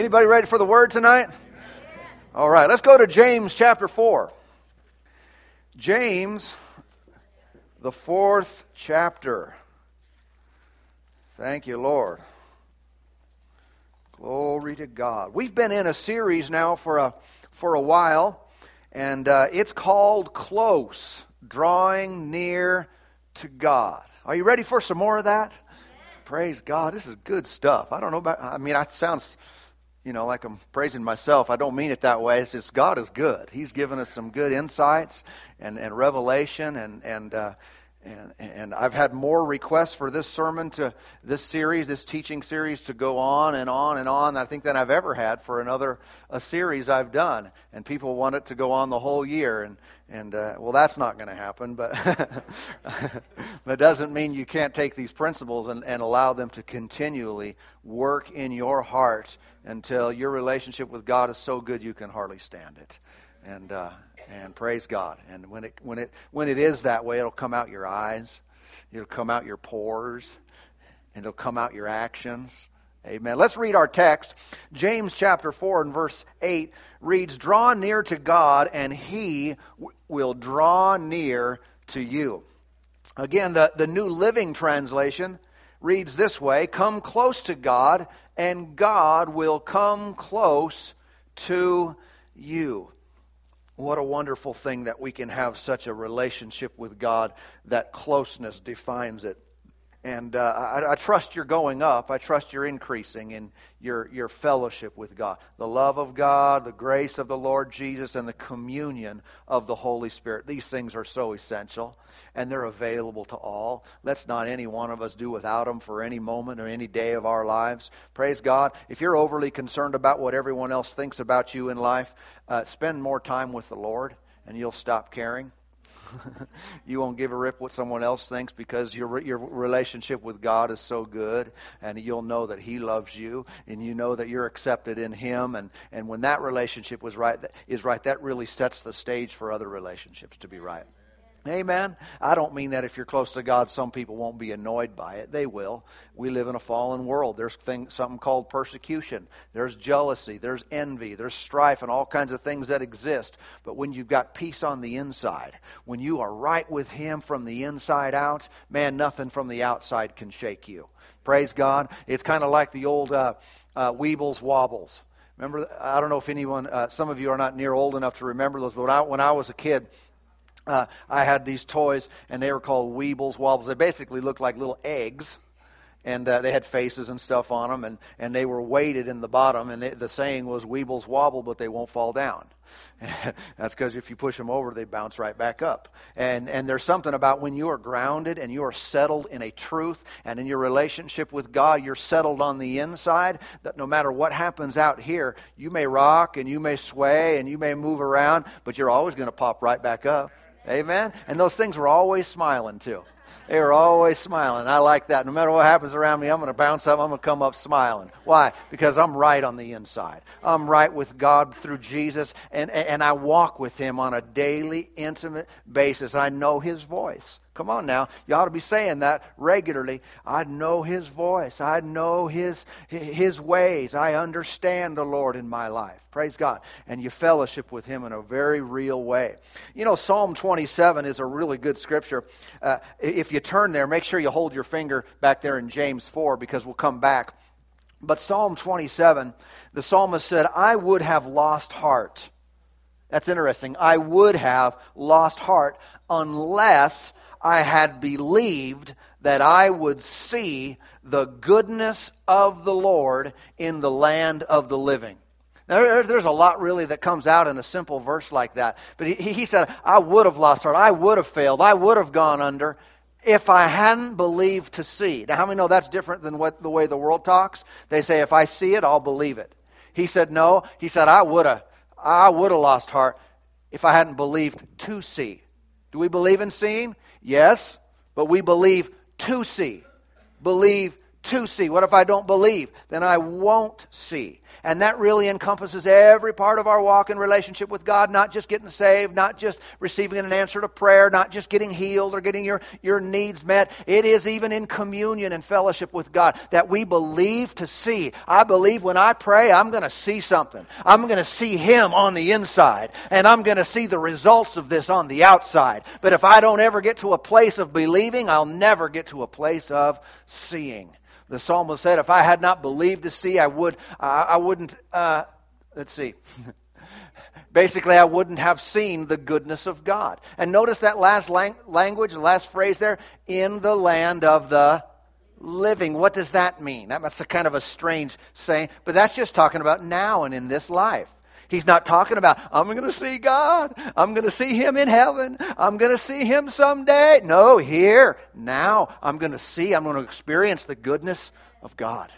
Anybody ready for the word tonight? All right, let's go to James chapter 4. James, the fourth chapter. Thank you, Lord. Glory to God. We've been in a series now for a for a while, and uh, it's called Close, Drawing Near to God. Are you ready for some more of that? Praise God. This is good stuff. I don't know about, I mean, it sounds, you know, like I'm praising myself. I don't mean it that way. It's just God is good. He's given us some good insights and, and revelation and, and, uh, and, and I've had more requests for this sermon to this series, this teaching series to go on and on and on, I think, than I've ever had for another a series I've done. And people want it to go on the whole year. And, and uh, well, that's not going to happen. But that doesn't mean you can't take these principles and, and allow them to continually work in your heart until your relationship with God is so good you can hardly stand it and uh, and praise God. And when it when it when it is that way, it'll come out your eyes, it'll come out your pores, and it'll come out your actions. Amen. Let's read our text. James chapter 4 and verse 8 reads, Draw near to God, and he w- will draw near to you. Again, the, the New Living Translation reads this way Come close to God, and God will come close to you. What a wonderful thing that we can have such a relationship with God that closeness defines it. And uh, I, I, trust you're going up. I trust you're increasing in your, your fellowship with God. The love of God, the grace of the Lord Jesus, and the communion of the Holy Spirit. These things are so essential, and they're available to all. Let's not any one of us do without them for any moment or any day of our lives. Praise God. If you're overly concerned about what everyone else thinks about you in life, uh, spend more time with the Lord, and you'll stop caring. you won't give a rip what someone else thinks because your your relationship with God is so good, and you'll know that He loves you, and you know that you're accepted in Him, and and when that relationship was right is right, that really sets the stage for other relationships to be right. Amen. I don't mean that if you're close to God, some people won't be annoyed by it. They will. We live in a fallen world. There's thing, something called persecution. There's jealousy. There's envy. There's strife and all kinds of things that exist. But when you've got peace on the inside, when you are right with Him from the inside out, man, nothing from the outside can shake you. Praise God. It's kind of like the old uh, uh, Weebles Wobbles. Remember, I don't know if anyone, uh, some of you are not near old enough to remember those, but when I, when I was a kid, uh, I had these toys, and they were called Weebles Wobbles. They basically looked like little eggs, and uh, they had faces and stuff on them, and, and they were weighted in the bottom. And they, the saying was, Weebles wobble, but they won't fall down. That's because if you push them over, they bounce right back up. And, and there's something about when you are grounded and you are settled in a truth and in your relationship with God, you're settled on the inside, that no matter what happens out here, you may rock and you may sway and you may move around, but you're always going to pop right back up. Amen? And those things were always smiling too. They were always smiling. I like that. No matter what happens around me, I'm going to bounce up. I'm going to come up smiling. Why? Because I'm right on the inside. I'm right with God through Jesus, and, and I walk with Him on a daily, intimate basis. I know His voice. Come on now. You ought to be saying that regularly. I know His voice. I know His, His ways. I understand the Lord in my life. Praise God. And you fellowship with Him in a very real way. You know, Psalm 27 is a really good scripture. Uh, if you turn there, make sure you hold your finger back there in James 4 because we'll come back. But Psalm 27, the psalmist said, I would have lost heart. That's interesting. I would have lost heart unless I had believed that I would see the goodness of the Lord in the land of the living. Now, there's a lot really that comes out in a simple verse like that. But he, he said, I would have lost heart. I would have failed. I would have gone under if I hadn't believed to see. Now, how many know that's different than what the way the world talks? They say, if I see it, I'll believe it. He said, no. He said, I would have, I would have lost heart if I hadn't believed to see. Do we believe in seeing? Yes, but we believe to see. Believe to see. What if I don't believe? Then I won't see. And that really encompasses every part of our walk in relationship with God, not just getting saved, not just receiving an answer to prayer, not just getting healed or getting your, your needs met. It is even in communion and fellowship with God that we believe to see. I believe when I pray, I'm going to see something. I'm going to see Him on the inside, and I'm going to see the results of this on the outside. But if I don't ever get to a place of believing, I'll never get to a place of seeing. The psalmist said, "If I had not believed to see, I would. Uh, I wouldn't." Uh, let's see. Basically, I wouldn't have seen the goodness of God. And notice that last lang- language, the last phrase there, in the land of the living. What does that mean? That's a kind of a strange saying, but that's just talking about now and in this life. He's not talking about, I'm going to see God. I'm going to see Him in heaven. I'm going to see Him someday. No, here, now, I'm going to see, I'm going to experience the goodness of God.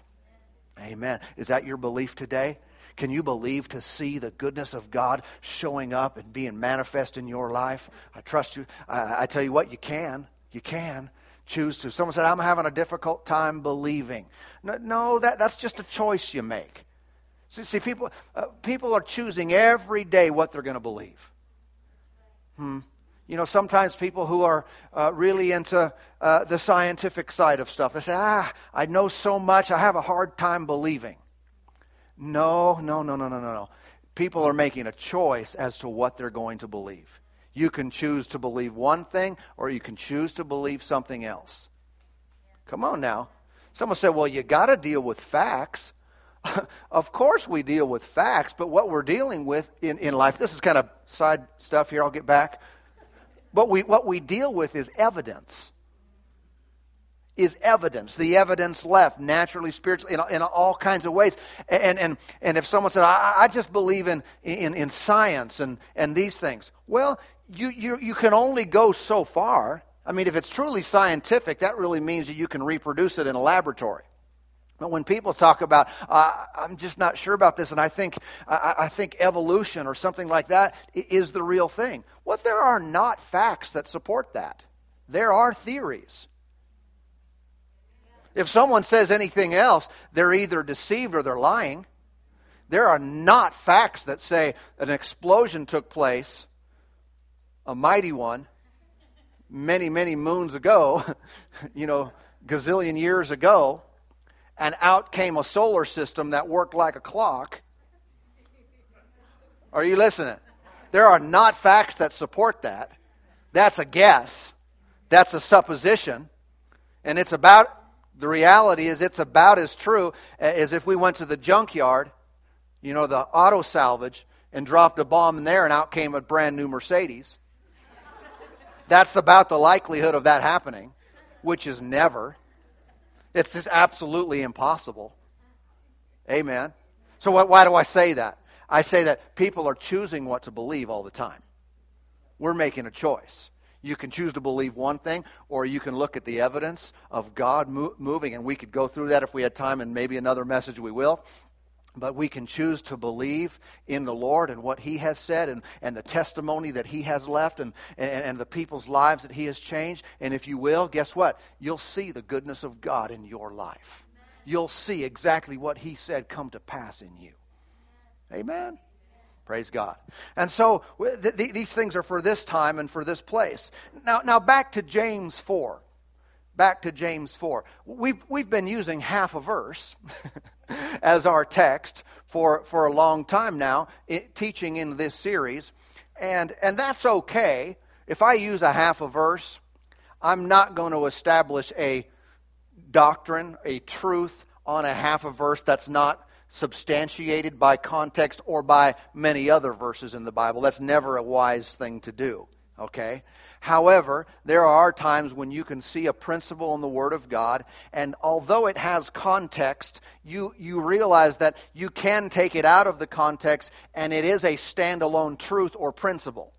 Amen. Is that your belief today? Can you believe to see the goodness of God showing up and being manifest in your life? I trust you. I, I tell you what, you can. You can choose to. Someone said, I'm having a difficult time believing. No, no that, that's just a choice you make. See, see people, uh, people are choosing every day what they're going to believe. Hmm. You know, sometimes people who are uh, really into uh, the scientific side of stuff, they say, ah, I know so much, I have a hard time believing. No, no, no, no, no, no, no. People are making a choice as to what they're going to believe. You can choose to believe one thing, or you can choose to believe something else. Come on now. Someone said, well, you got to deal with facts. of course we deal with facts, but what we're dealing with in, in life, this is kind of side stuff here, I'll get back. But we, what we deal with is evidence. Is evidence. The evidence left, naturally, spiritually, in, in all kinds of ways. And, and, and if someone said, I, I just believe in, in, in science and, and these things, well, you, you, you can only go so far. I mean, if it's truly scientific, that really means that you can reproduce it in a laboratory. When people talk about, uh, I'm just not sure about this, and I think, I, I think evolution or something like that is the real thing. Well, there are not facts that support that. There are theories. If someone says anything else, they're either deceived or they're lying. There are not facts that say an explosion took place, a mighty one, many, many moons ago, you know, gazillion years ago and out came a solar system that worked like a clock. Are you listening? There are not facts that support that. That's a guess. That's a supposition. And it's about, the reality is it's about as true as if we went to the junkyard, you know, the auto salvage, and dropped a bomb in there and out came a brand new Mercedes. That's about the likelihood of that happening, which is never. It's just absolutely impossible. Amen. So why do I say that? I say that people are choosing what to believe all the time. We're making a choice. You can choose to believe one thing, or you can look at the evidence of God moving, and we could go through that if we had time, and maybe another message we will. But we can choose to believe in the Lord and what He has said and, and the testimony that He has left and, and, and the people's lives that He has changed. And if you will, guess what? You'll see the goodness of God in your life. You'll see exactly what He said come to pass in you. Amen? Praise God. And so th- th- these things are for this time and for this place. Now, now back to James 4 back to James 4. We've, we've been using half a verse as our text for, for a long time now, it, teaching in this series. And, and that's okay. If I use a half a verse, I'm not going to establish a doctrine, a truth on a half a verse that's not substantiated by context or by many other verses in the Bible. That's never a wise thing to do. Okay? However, there are times when you can see a principle in the Word of God, and although it has context, you, you realize that you can take it out of the context, and it is a standalone truth or principle.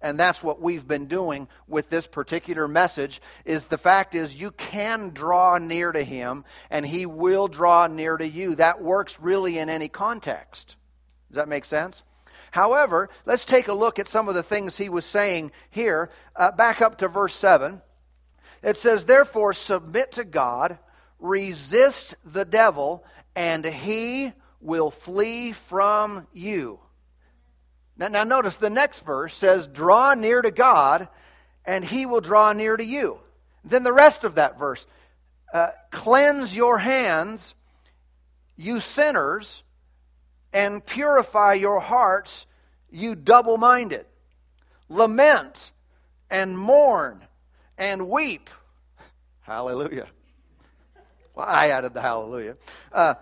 And that's what we've been doing with this particular message is the fact is you can draw near to him and he will draw near to you. That works really in any context. Does that make sense? However, let's take a look at some of the things he was saying here. Uh, back up to verse 7. It says, Therefore, submit to God, resist the devil, and he will flee from you. Now, now notice the next verse says, Draw near to God, and he will draw near to you. Then the rest of that verse, uh, Cleanse your hands, you sinners, and purify your hearts, you double minded. Lament and mourn and weep. Hallelujah. Well, I added the hallelujah. Uh,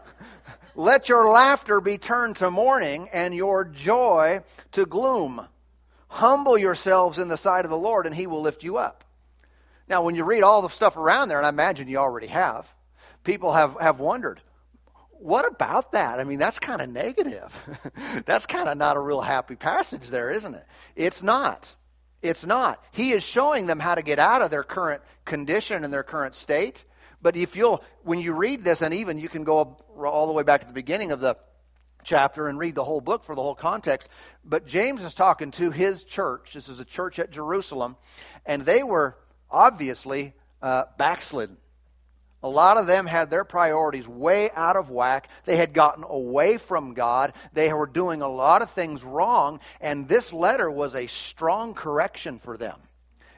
let your laughter be turned to mourning and your joy to gloom. Humble yourselves in the sight of the Lord, and he will lift you up. Now, when you read all the stuff around there, and I imagine you already have, people have, have wondered, what about that? I mean, that's kind of negative. that's kind of not a real happy passage there, isn't it? It's not. It's not. He is showing them how to get out of their current condition and their current state. But if you'll, when you read this, and even you can go all the way back to the beginning of the chapter and read the whole book for the whole context. But James is talking to his church. This is a church at Jerusalem, and they were obviously uh, backslidden. A lot of them had their priorities way out of whack. They had gotten away from God. They were doing a lot of things wrong, and this letter was a strong correction for them.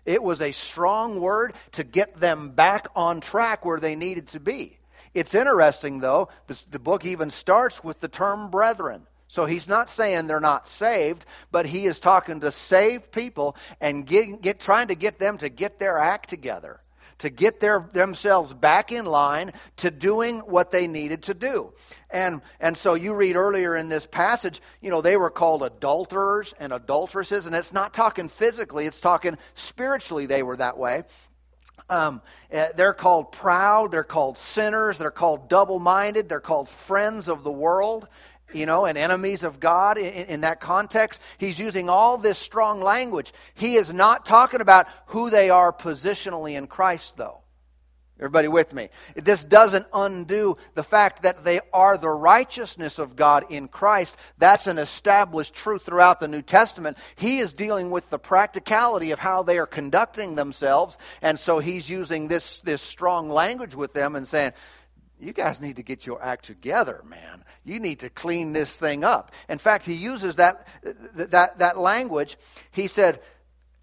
It was a strong word to get them back on track where they needed to be. It's interesting, though, this, the book even starts with the term brethren. So he's not saying they're not saved, but he is talking to saved people and get, get, trying to get them to get their act together to get their, themselves back in line to doing what they needed to do. And, and so you read earlier in this passage, you know, they were called adulterers and adulteresses, and it's not talking physically, it's talking spiritually they were that way. Um, eh, they're called proud, they're called sinners, they're called double minded, they're called friends of the world you know, and enemies of God in, in, that context. He's using all this strong language. He is not talking about who they are positionally in Christ, though. Everybody with me? This doesn't undo the fact that they are the righteousness of God in Christ. That's an established truth throughout the New Testament. He is dealing with the practicality of how they are conducting themselves, and so he's using this, this strong language with them and saying, you guys need to get your act together, man. You need to clean this thing up. In fact, he uses that, that, that language. He said,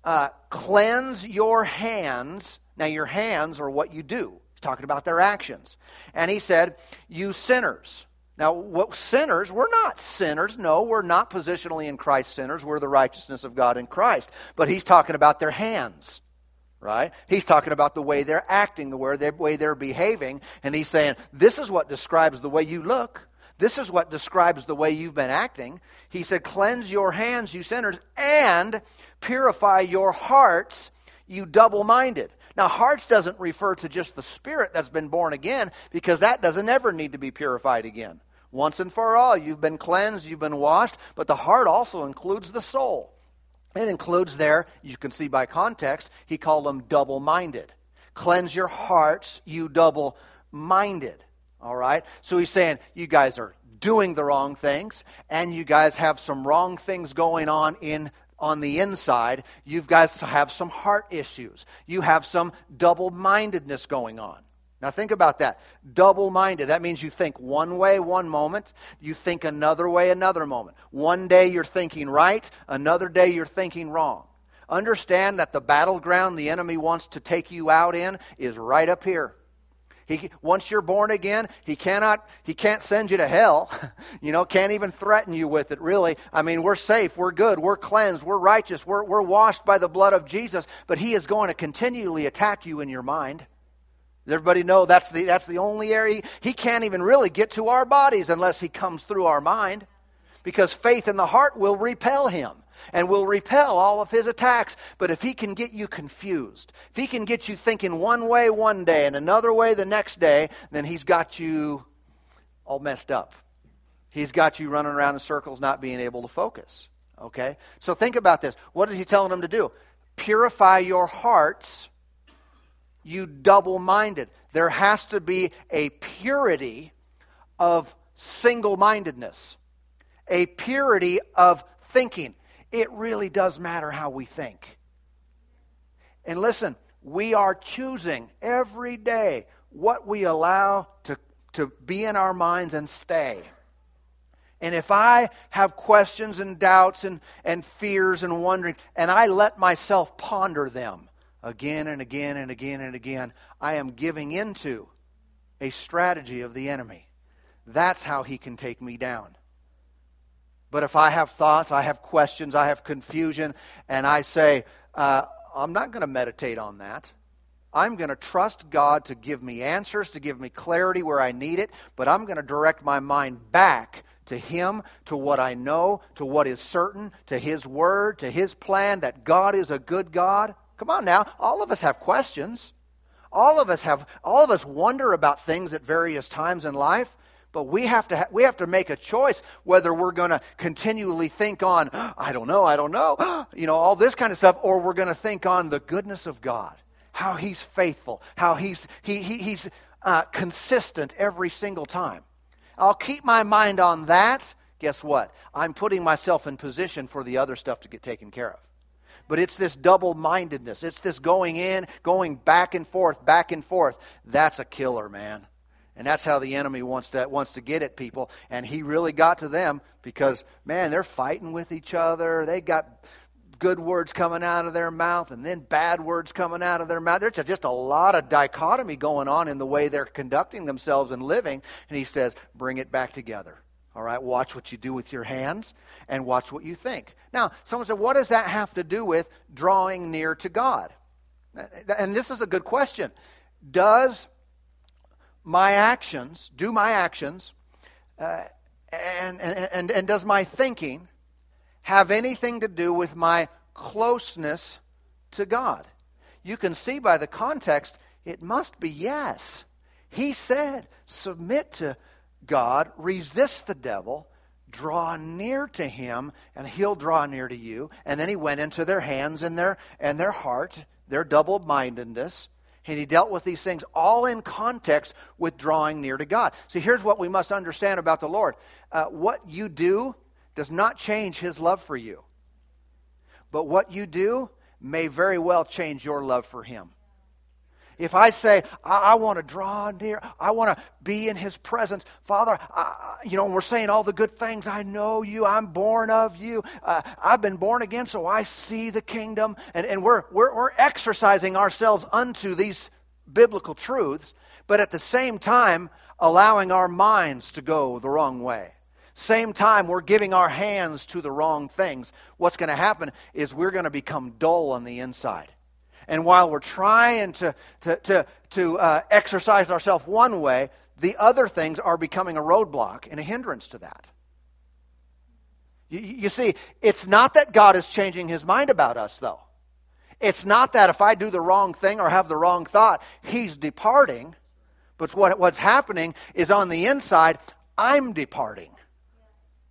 uh, cleanse your hands. Now, your hands are what you do. He's talking about their actions. And he said, you sinners. Now, what sinners, we're not sinners. No, we're not positionally in Christ sinners. We're the righteousness of God in Christ. But he's talking about their hands right? He's talking about the way they're acting, the way they're behaving, and he's saying, this is what describes the way you look. This is what describes the way you've been acting. He said, Cleanse your hands, you sinners, and purify your hearts, you double minded. Now, hearts doesn't refer to just the spirit that's been born again, because that doesn't ever need to be purified again. Once and for all, you've been cleansed, you've been washed, but the heart also includes the soul. It includes there, you can see by context, he called them double minded. Cleanse your hearts, you double minded. All right? So he's saying, you guys are doing the wrong things, and you guys have some wrong things going on in on the inside. You guys have some heart issues. You have some double mindedness going on. Now think about that. Double minded. That means you think one way one moment, you think another way another moment. One day you're thinking right, another day you're thinking wrong. Understand that the battleground the enemy wants to take you out in is right up here. He, once you're born again, he cannot, he can't send you to hell. you know, can't even threaten you with it, really. I mean, we're safe, we're good, we're cleansed, we're righteous, we're, we're washed by the blood of Jesus, but he is going to continually attack you in your mind. Does everybody know that's the, that's the only area? He can't even really get to our bodies unless he comes through our mind. Because faith in the heart will repel him and will repel all of his attacks. But if he can get you confused, if he can get you thinking one way one day and another way the next day, then he's got you all messed up. He's got you running around in circles, not being able to focus. Okay? So think about this. What is he telling them to do? Purify your hearts you double minded. There has to be a purity of single mindedness, a purity of thinking. It really does matter how we think. And listen, we are choosing every day what we allow to, to be in our minds and stay. And if I have questions and doubts and, and fears and wondering, and I let myself ponder them again and again and again and again, I am giving into a strategy of the enemy. That's how he can take me down. But if I have thoughts, I have questions, I have confusion, and I say, uh, I'm not going to meditate on that. I'm going to trust God to give me answers, to give me clarity where I need it, but I'm going to direct my mind back to Him, to what I know, to what is certain, to His Word, to His plan, that God is a good God. Come on now, all of us have questions. All of us have, all of us wonder about things at various times in life. But we have to ha- we have to make a choice whether we're going to continually think on I don't know, I don't know, you know, all this kind of stuff, or we're going to think on the goodness of God, how He's faithful, how He's he, he He's uh, consistent every single time. I'll keep my mind on that. Guess what? I'm putting myself in position for the other stuff to get taken care of. But it's this double mindedness. It's this going in, going back and forth, back and forth. That's a killer, man. And that's how the enemy wants to wants to get at people. And he really got to them because man, they're fighting with each other. They got good words coming out of their mouth and then bad words coming out of their mouth. There's just a lot of dichotomy going on in the way they're conducting themselves and living. And he says, bring it back together. All right, watch what you do with your hands and watch what you think. Now, someone said, what does that have to do with drawing near to God? And this is a good question. Does my actions, do my actions, uh, and, and, and does my thinking have anything to do with my closeness to God? You can see by the context, it must be yes. He said, submit to God, resist the devil, draw near to him, and he'll draw near to you. And then he went into their hands and their and their heart, their double mindedness, and he dealt with these things all in context with drawing near to God. So here's what we must understand about the Lord uh, what you do does not change his love for you, but what you do may very well change your love for him. If I say, I, I want to draw near, I want to be in His presence, Father, I, you know, we're saying all the good things. I know you. I'm born of you. Uh, I've been born again, so I see the kingdom. And, and we're, we're, we're exercising ourselves unto these biblical truths, but at the same time, allowing our minds to go the wrong way. Same time, we're giving our hands to the wrong things. What's going to happen is we're going to become dull on the inside. And while we're trying to, to, to, to uh, exercise ourselves one way, the other things are becoming a roadblock and a hindrance to that. You, you see, it's not that God is changing his mind about us, though. It's not that if I do the wrong thing or have the wrong thought, he's departing. But what, what's happening is on the inside, I'm departing.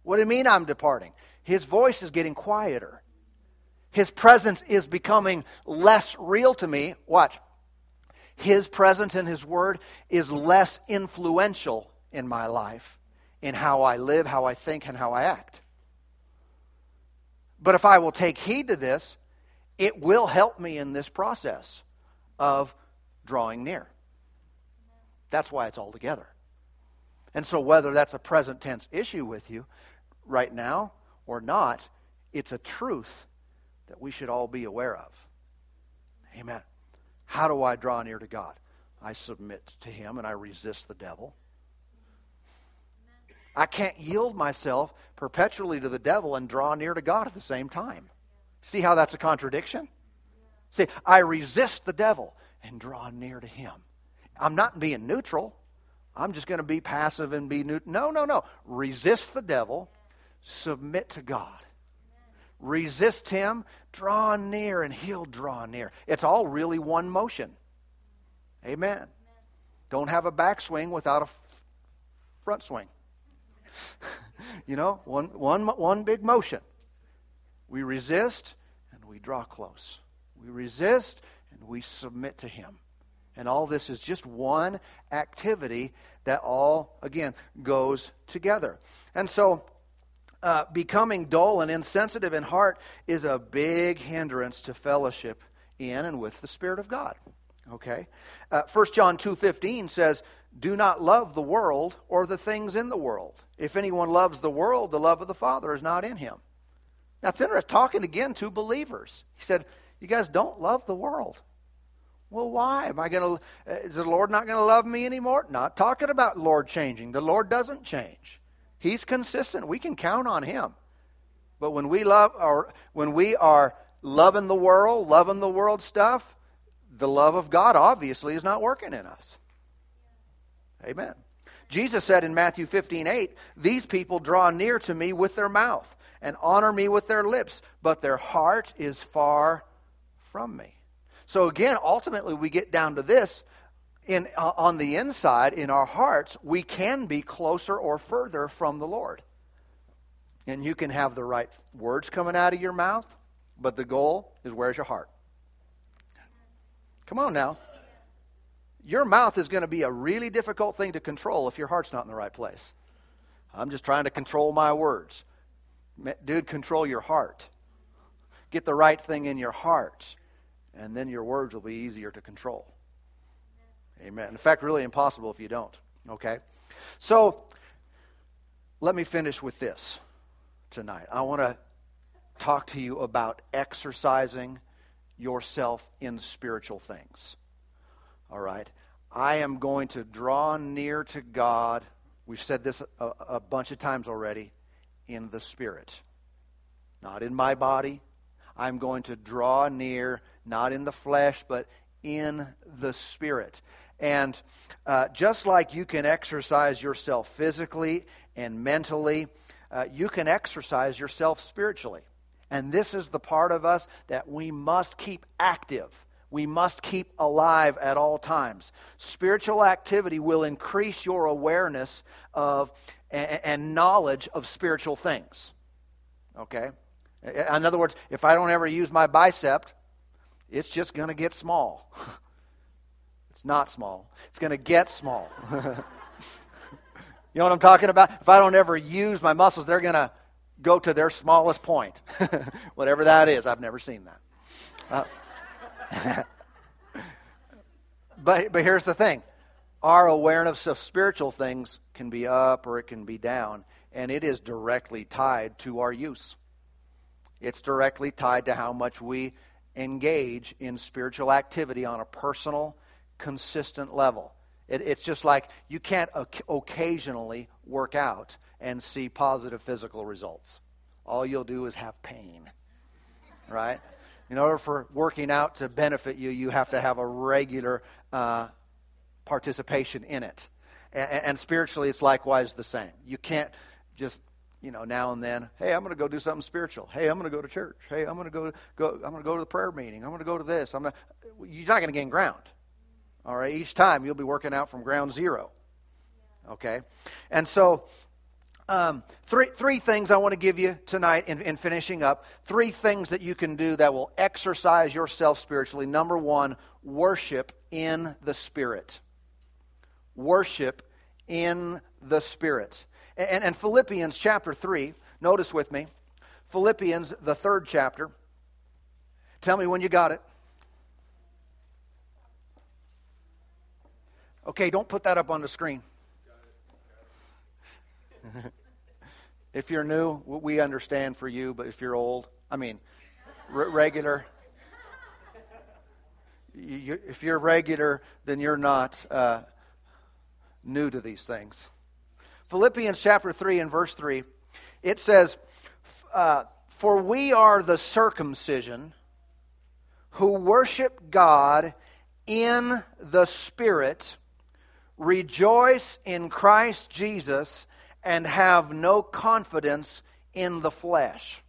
What do you mean I'm departing? His voice is getting quieter. His presence is becoming less real to me. What? His presence and His Word is less influential in my life, in how I live, how I think, and how I act. But if I will take heed to this, it will help me in this process of drawing near. That's why it's all together. And so, whether that's a present tense issue with you right now or not, it's a truth that we should all be aware of. Amen. How do I draw near to God? I submit to Him and I resist the devil. I can't yield myself perpetually to the devil and draw near to God at the same time. See how that's a contradiction? See, I resist the devil and draw near to Him. I'm not being neutral. I'm just going to be passive and be neutral. No, no, no. Resist the devil, submit to God. Resist him, draw near, and he'll draw near. It's all really one motion. Amen. Amen. Don't have a backswing without a f- front swing. you know, one, one, one big motion. We resist and we draw close. We resist and we submit to him. And all this is just one activity that all, again, goes together. And so uh, becoming dull and insensitive in heart is a big hindrance to fellowship in and with the Spirit of God. Okay? Uh, 1 John 2.15 says, Do not love the world or the things in the world. If anyone loves the world, the love of the Father is not in him. That's interesting. Talking again to believers. He said, You guys don't love the world. Well, why? Am I going to? Uh, is the Lord not going to love me anymore? Not talking about Lord changing. The Lord doesn't change. He's consistent. We can count on Him. But when we love, or when we are loving the world, loving the world stuff, the love of God obviously is not working in us. Amen. Jesus said in Matthew 15, 8, These people draw near to me with their mouth and honor me with their lips, but their heart is far from me. So again, ultimately, we get down to this. In, uh, on the inside, in our hearts, we can be closer or further from the Lord. And you can have the right words coming out of your mouth, but the goal is where's your heart? Come on now. Your mouth is going to be a really difficult thing to control if your heart's not in the right place. I'm just trying to control my words. Dude, control your heart. Get the right thing in your heart, and then your words will be easier to control. Amen. In fact, really impossible if you don't. Okay? So, let me finish with this tonight. I want to talk to you about exercising yourself in spiritual things. All right? I am going to draw near to God. We've said this a, a, bunch of times already in the Spirit, not in my body. I'm going to draw near, not in the flesh, but in the Spirit. And uh, just like you can exercise yourself physically and mentally, uh, you can exercise yourself spiritually. And this is the part of us that we must keep active. We must keep alive at all times. Spiritual activity will increase your awareness of and knowledge of spiritual things. Okay? In other words, if I don't ever use my bicep, it's just going to get small. it's not small. It's going to get small. you know what I'm talking about? If I don't ever use my muscles, they're going to go to their smallest point, whatever that is. I've never seen that. Uh, but but here's the thing: our awareness of spiritual things can be up or it can be down, and it is directly tied to our use. It's directly tied to how much we engage in spiritual activity on a personal, consistent level. It, it's just like you can't occasionally work out and see positive physical results. All you'll do is have pain, right? In order for working out to benefit you, you have to have a regular uh, participation in it. And, and spiritually, it's likewise the same. You can't just you know, now and then, hey, I'm going to go do something spiritual. Hey, I'm going to go to church. Hey, I'm going to go go. I'm going to go to the prayer meeting. I'm going to go to this. I'm. Gonna, you're not going to gain ground. All right. Each time you'll be working out from ground zero. Okay. And so um, three, three things I want to give you tonight in, in finishing up. Three things that you can do that will exercise yourself spiritually. Number one, worship in the Spirit. Worship in the Spirit. And, and Philippians chapter 3, notice with me. Philippians, the third chapter. Tell me when you got it. Okay, don't put that up on the screen. if you're new, we understand for you, but if you're old, I mean, r- regular. You, if you're regular, then you're not uh, new to these things. Philippians chapter 3 and verse 3, it says, uh, For we are the circumcision who worship God in the Spirit, rejoice in Christ Jesus, and have no confidence in the flesh.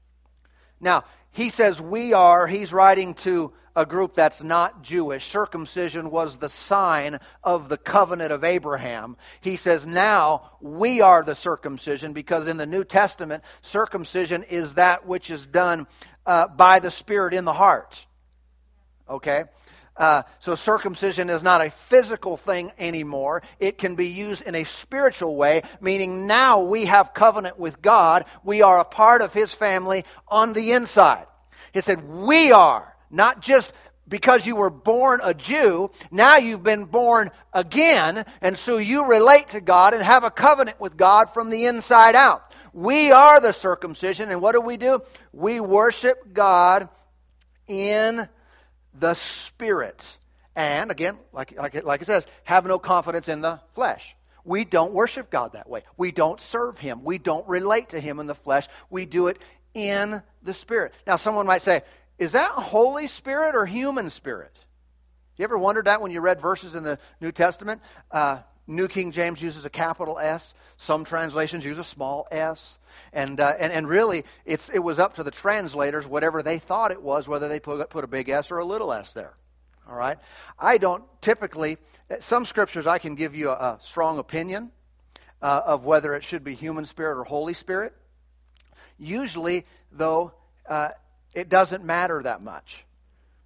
Now, he says we are, he's writing to a group that's not Jewish. Circumcision was the sign of the covenant of Abraham. He says now we are the circumcision because in the New Testament, circumcision is that which is done uh, by the Spirit in the heart. Okay? Uh, so circumcision is not a physical thing anymore. It can be used in a spiritual way, meaning now we have covenant with God. We are a part of His family on the inside. He said, we are, not just because you were born a Jew, now you've been born again, and so you relate to God and have a covenant with God from the inside out. We are the circumcision, and what do we do? We worship God in the Spirit. And again, like, like, like it says, have no confidence in the flesh. We don't worship God that way. We don't serve Him. We don't relate to Him in the flesh. We do it in the Spirit. Now, someone might say, is that Holy Spirit or human spirit? You ever wondered that when you read verses in the New Testament? Uh, New King James uses a capital S. Some translations use a small s. And, uh, and, and really, it's, it was up to the translators, whatever they thought it was, whether they put, put a big S or a little s there. All right? I don't typically, some scriptures I can give you a, a strong opinion uh, of whether it should be human spirit or Holy Spirit. Usually, though, uh, it doesn't matter that much.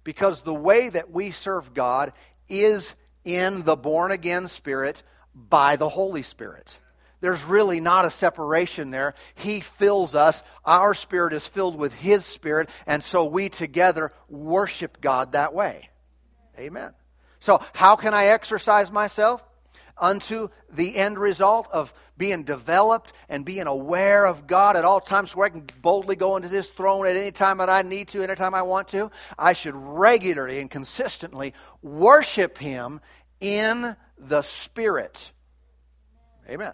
Because the way that we serve God is in the born again spirit by the Holy Spirit. There's really not a separation there. He fills us. Our spirit is filled with His spirit, and so we together worship God that way. Amen. So, how can I exercise myself? Unto the end result of being developed and being aware of God at all times where I can boldly go into His throne at any time that I need to, anytime I want to. I should regularly and consistently worship Him in the Spirit. Amen.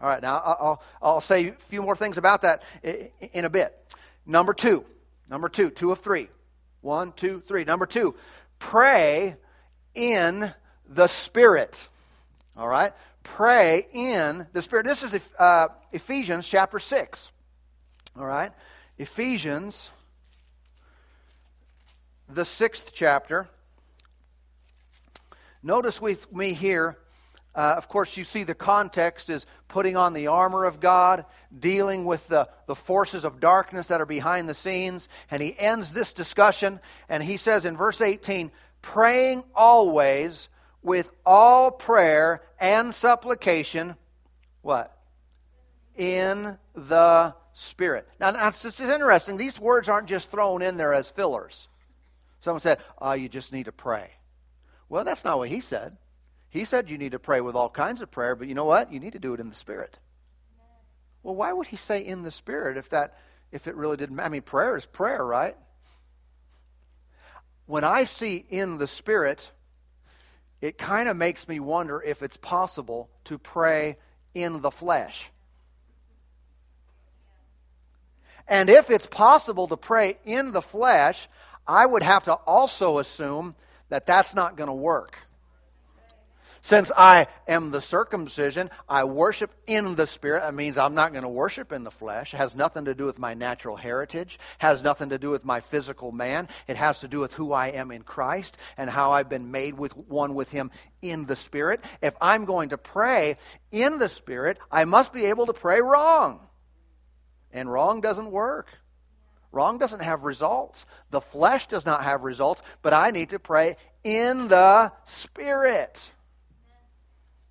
All right, now I'll, I'll say a few more things about that in a bit. Number two. Number two. Two of three. One, two, three. Number two. Pray in the Spirit. All right? Pray in the Spirit. This is uh, Ephesians chapter 6. All right? Ephesians, the sixth chapter. Notice with me here, uh, of course, you see the context is putting on the armor of God, dealing with the, the forces of darkness that are behind the scenes. And he ends this discussion, and he says in verse 18, praying always with all prayer and supplication, what? In the Spirit. Now, this is interesting. These words aren't just thrown in there as fillers. Someone said, oh, you just need to pray. Well, that's not what he said. He said you need to pray with all kinds of prayer, but you know what? You need to do it in the Spirit. Well, why would he say in the Spirit if that if it really didn't I mean prayer is prayer, right? When I see in the Spirit, it kind of makes me wonder if it's possible to pray in the flesh. And if it's possible to pray in the flesh, I would have to also assume that that's not going to work. Since I am the circumcision, I worship in the Spirit. That means I'm not going to worship in the flesh. It has nothing to do with my natural heritage, has nothing to do with my physical man. It has to do with who I am in Christ and how I've been made with one with Him in the Spirit. If I'm going to pray in the Spirit, I must be able to pray wrong. And wrong doesn't work. Wrong doesn't have results. The flesh does not have results, but I need to pray in the Spirit.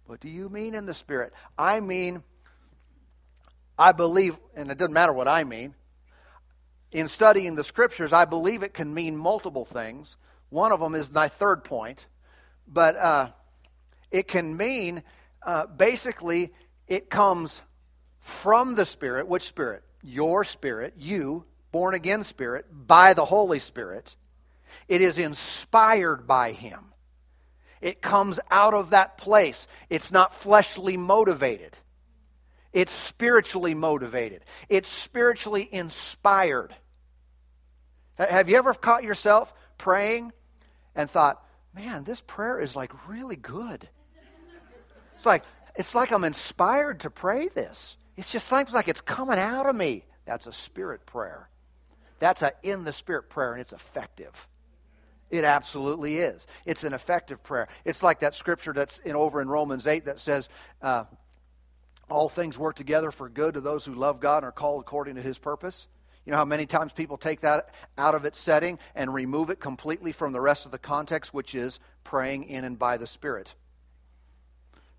What do you mean in the Spirit? I mean, I believe, and it doesn't matter what I mean, in studying the Scriptures, I believe it can mean multiple things. One of them is my third point, but uh, it can mean uh, basically it comes from the Spirit. Which Spirit? Your Spirit, you, born again Spirit, by the Holy Spirit. It is inspired by Him. It comes out of that place. It's not fleshly motivated. It's spiritually motivated. It's spiritually inspired. Have you ever caught yourself praying and thought, man, this prayer is like really good? It's like, it's like I'm inspired to pray this. It just seems like it's coming out of me. That's a spirit prayer. That's a in the spirit prayer, and it's effective. It absolutely is. It's an effective prayer. It's like that scripture that's in, over in Romans 8 that says, uh, All things work together for good to those who love God and are called according to his purpose. You know how many times people take that out of its setting and remove it completely from the rest of the context, which is praying in and by the Spirit?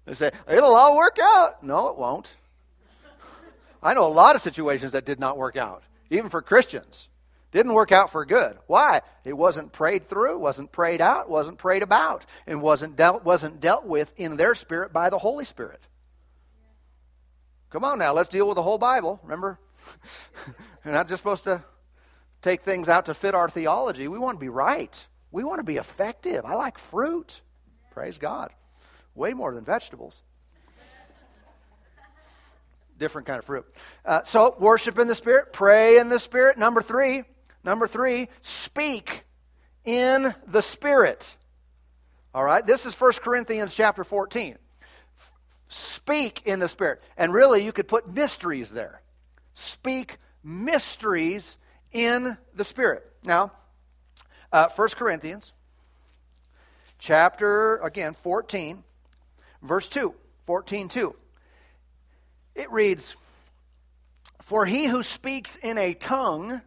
They say, it'll all work out. No, it won't. I know a lot of situations that did not work out, even for Christians Didn't work out for good. Why? It wasn't prayed through, wasn't prayed out, wasn't prayed about, and wasn't dealt, wasn't dealt with in their spirit by the Holy Spirit. Come on now, let's deal with the whole Bible. Remember? We're not just supposed to take things out to fit our theology. We want to be right. We want to be effective. I like fruit. Praise God. Way more than vegetables. Different kind of fruit. Uh, so, worship in the Spirit, pray in the Spirit. Number three, number three, speak in the Spirit. All right, this is 1 Corinthians chapter 14. Speak in the Spirit. And really, you could put mysteries there. Speak mysteries in the Spirit. Now, uh, 1 Corinthians chapter, again, 14, verse 2. 14, 2. It reads, For he who speaks in a tongue,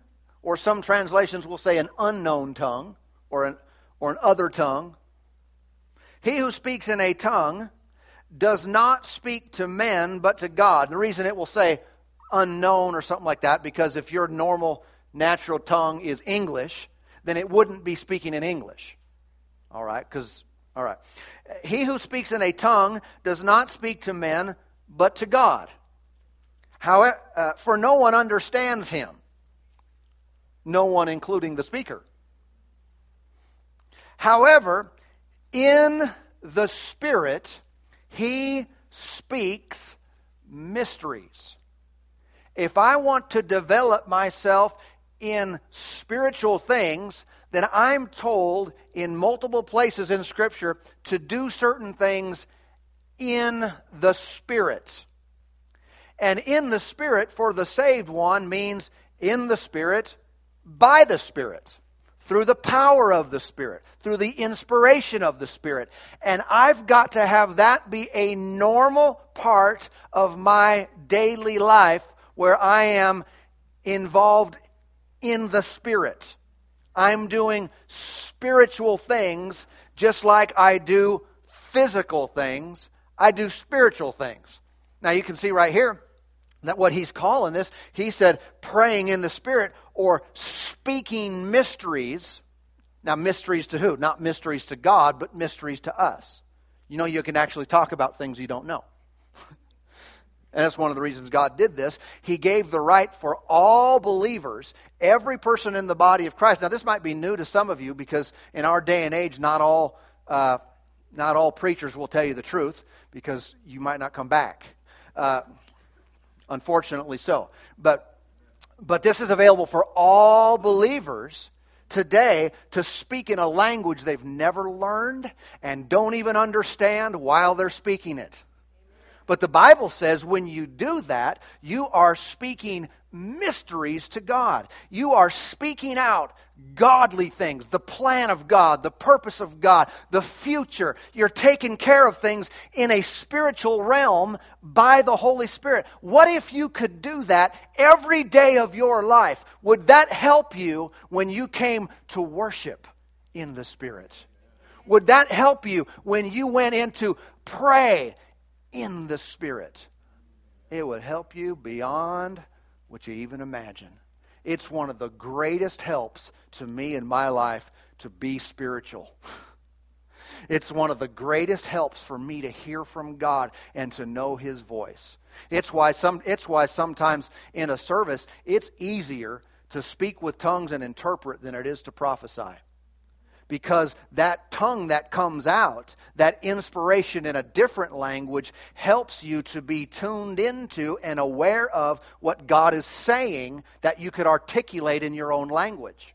or some translations will say an unknown tongue, or an, or an other tongue, he who speaks in a tongue does not speak to men, but to God. The reason it will say unknown or something like that, because if your normal natural tongue is English, then it wouldn't be speaking in English. All right? Because, all right. He who speaks in a tongue does not speak to men, but to God. However, uh, for no one understands him. No one, including the speaker. However, in the Spirit, he speaks mysteries. If I want to develop myself in spiritual things, then I'm told in multiple places in Scripture to do certain things in the Spirit. And in the Spirit for the saved one means in the Spirit by the Spirit through the power of the Spirit, through the inspiration of the Spirit. And I've got to have that be a normal part of my daily life where I am involved in the Spirit. I'm doing spiritual things just like I do physical things. I do spiritual things. Now you can see right here that what he's calling this, he said praying in the Spirit or speaking mysteries. Now, mysteries to who? Not mysteries to God, but mysteries to us. You know, you can actually talk about things you don't know. and that's one of the reasons God did this. He gave the right for all believers, every person in the body of Christ. Now, this might be new to some of you because in our day and age, not all, uh, not all preachers will tell you the truth because you might not come back. Uh, unfortunately so. But, but this is available for all believers today to speak in a language they've never learned and don't even understand while they're speaking it. But the Bible says when you do that, you are speaking mysteries to God. You are speaking out godly things, the plan of God, the purpose of God, the future. You're taking care of things in a spiritual realm by the Holy Spirit. What if you could do that every day of your life? Would that help you when you came to worship in the Spirit? Would that help you when you went in to pray in the Spirit. It would help you beyond what you even imagine. It's one of the greatest helps to me in my life to be spiritual. It's one of the greatest helps for me to hear from God and to know His voice. It's why some it's why sometimes in a service it's easier to speak with tongues and interpret than it is to prophesy because that tongue that comes out, that inspiration in a different language, helps you to be tuned into and aware of what God is saying that you could articulate in your own language.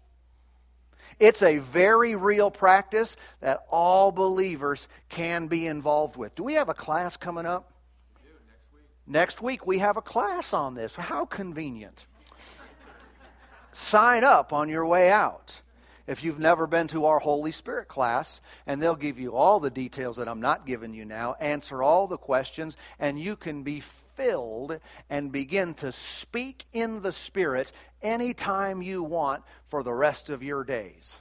It's a very real practice that all believers can be involved with. Do we have a class coming up? We do, next, week. next week we have a class on this. How convenient. Sign up on your way out if you've never been to our Holy Spirit class, and they'll give you all the details that I'm not giving you now, answer all the questions, and you can be filled and begin to speak in the Spirit anytime you want for the rest of your days.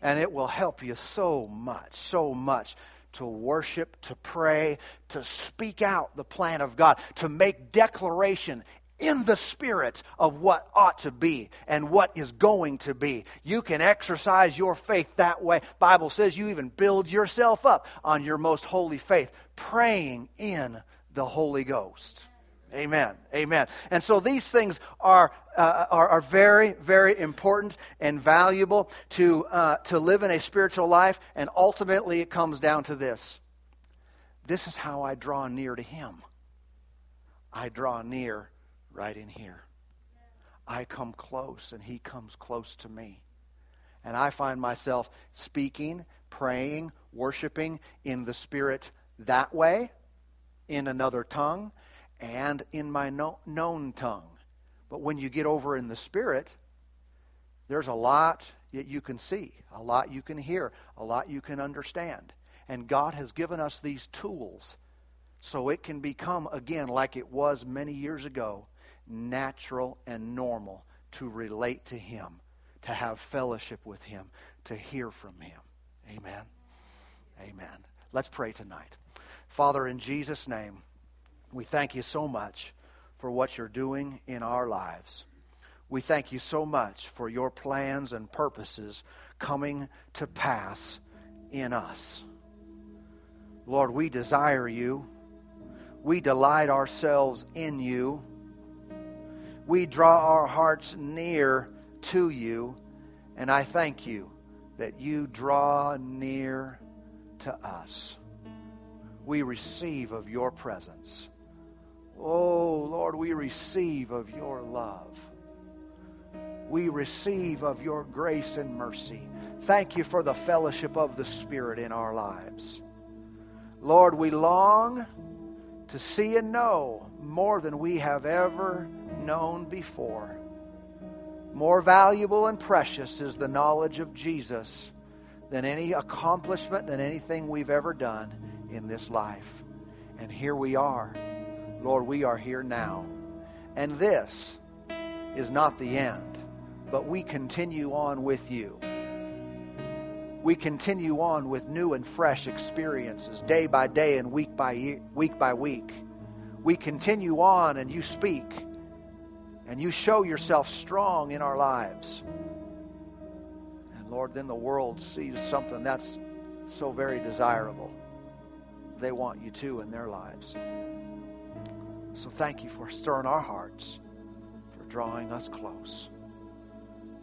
And it will help you so much, so much to worship, to pray, to speak out the plan of God, to make declaration in the spirit of what ought to be and what is going to be. You can exercise your faith that way. Bible says you even build yourself up on your most holy faith, praying in the Holy Ghost. Amen. Amen. And so these things are, uh, are, are, very, very important and valuable to, uh, to live in a spiritual life. And ultimately, it comes down to this this is how I draw near to Him. I draw near right in here. I come close, and He comes close to me. And I find myself speaking, praying, worshiping in the Spirit that way, in another tongue and in my no, known tongue. But when you get over in the Spirit, there's a lot that you can see, a lot you can hear, a lot you can understand. And God has given us these tools so it can become, again, like it was many years ago, natural and normal to relate to Him, to have fellowship with Him, to hear from Him. Amen. Amen. Let's pray tonight. Father, in Jesus' name, we thank you so much for what you're doing in our lives. We thank you so much for your plans and purposes coming to pass in us. Lord, we desire you. We delight ourselves in you. We draw our hearts near to you. And I thank you that you draw near to us. We receive of your presence. Oh, Lord, we receive of your love. We receive of your grace and mercy. Thank you for the fellowship of the Spirit in our lives. Lord, we long to see and know more than we have ever known before. More valuable and precious is the knowledge of Jesus than any accomplishment, than anything we've ever done in this life. And here we are. Lord, we are here now. And this is not the end, but we continue on with you. We continue on with new and fresh experiences, day by day and week by week by week. We continue on and you speak and you show yourself strong in our lives. And Lord, then the world sees something that's so very desirable. They want you too in their lives. So thank you for stirring our hearts, for drawing us close.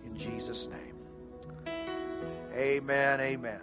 In Jesus' name. Amen. Amen.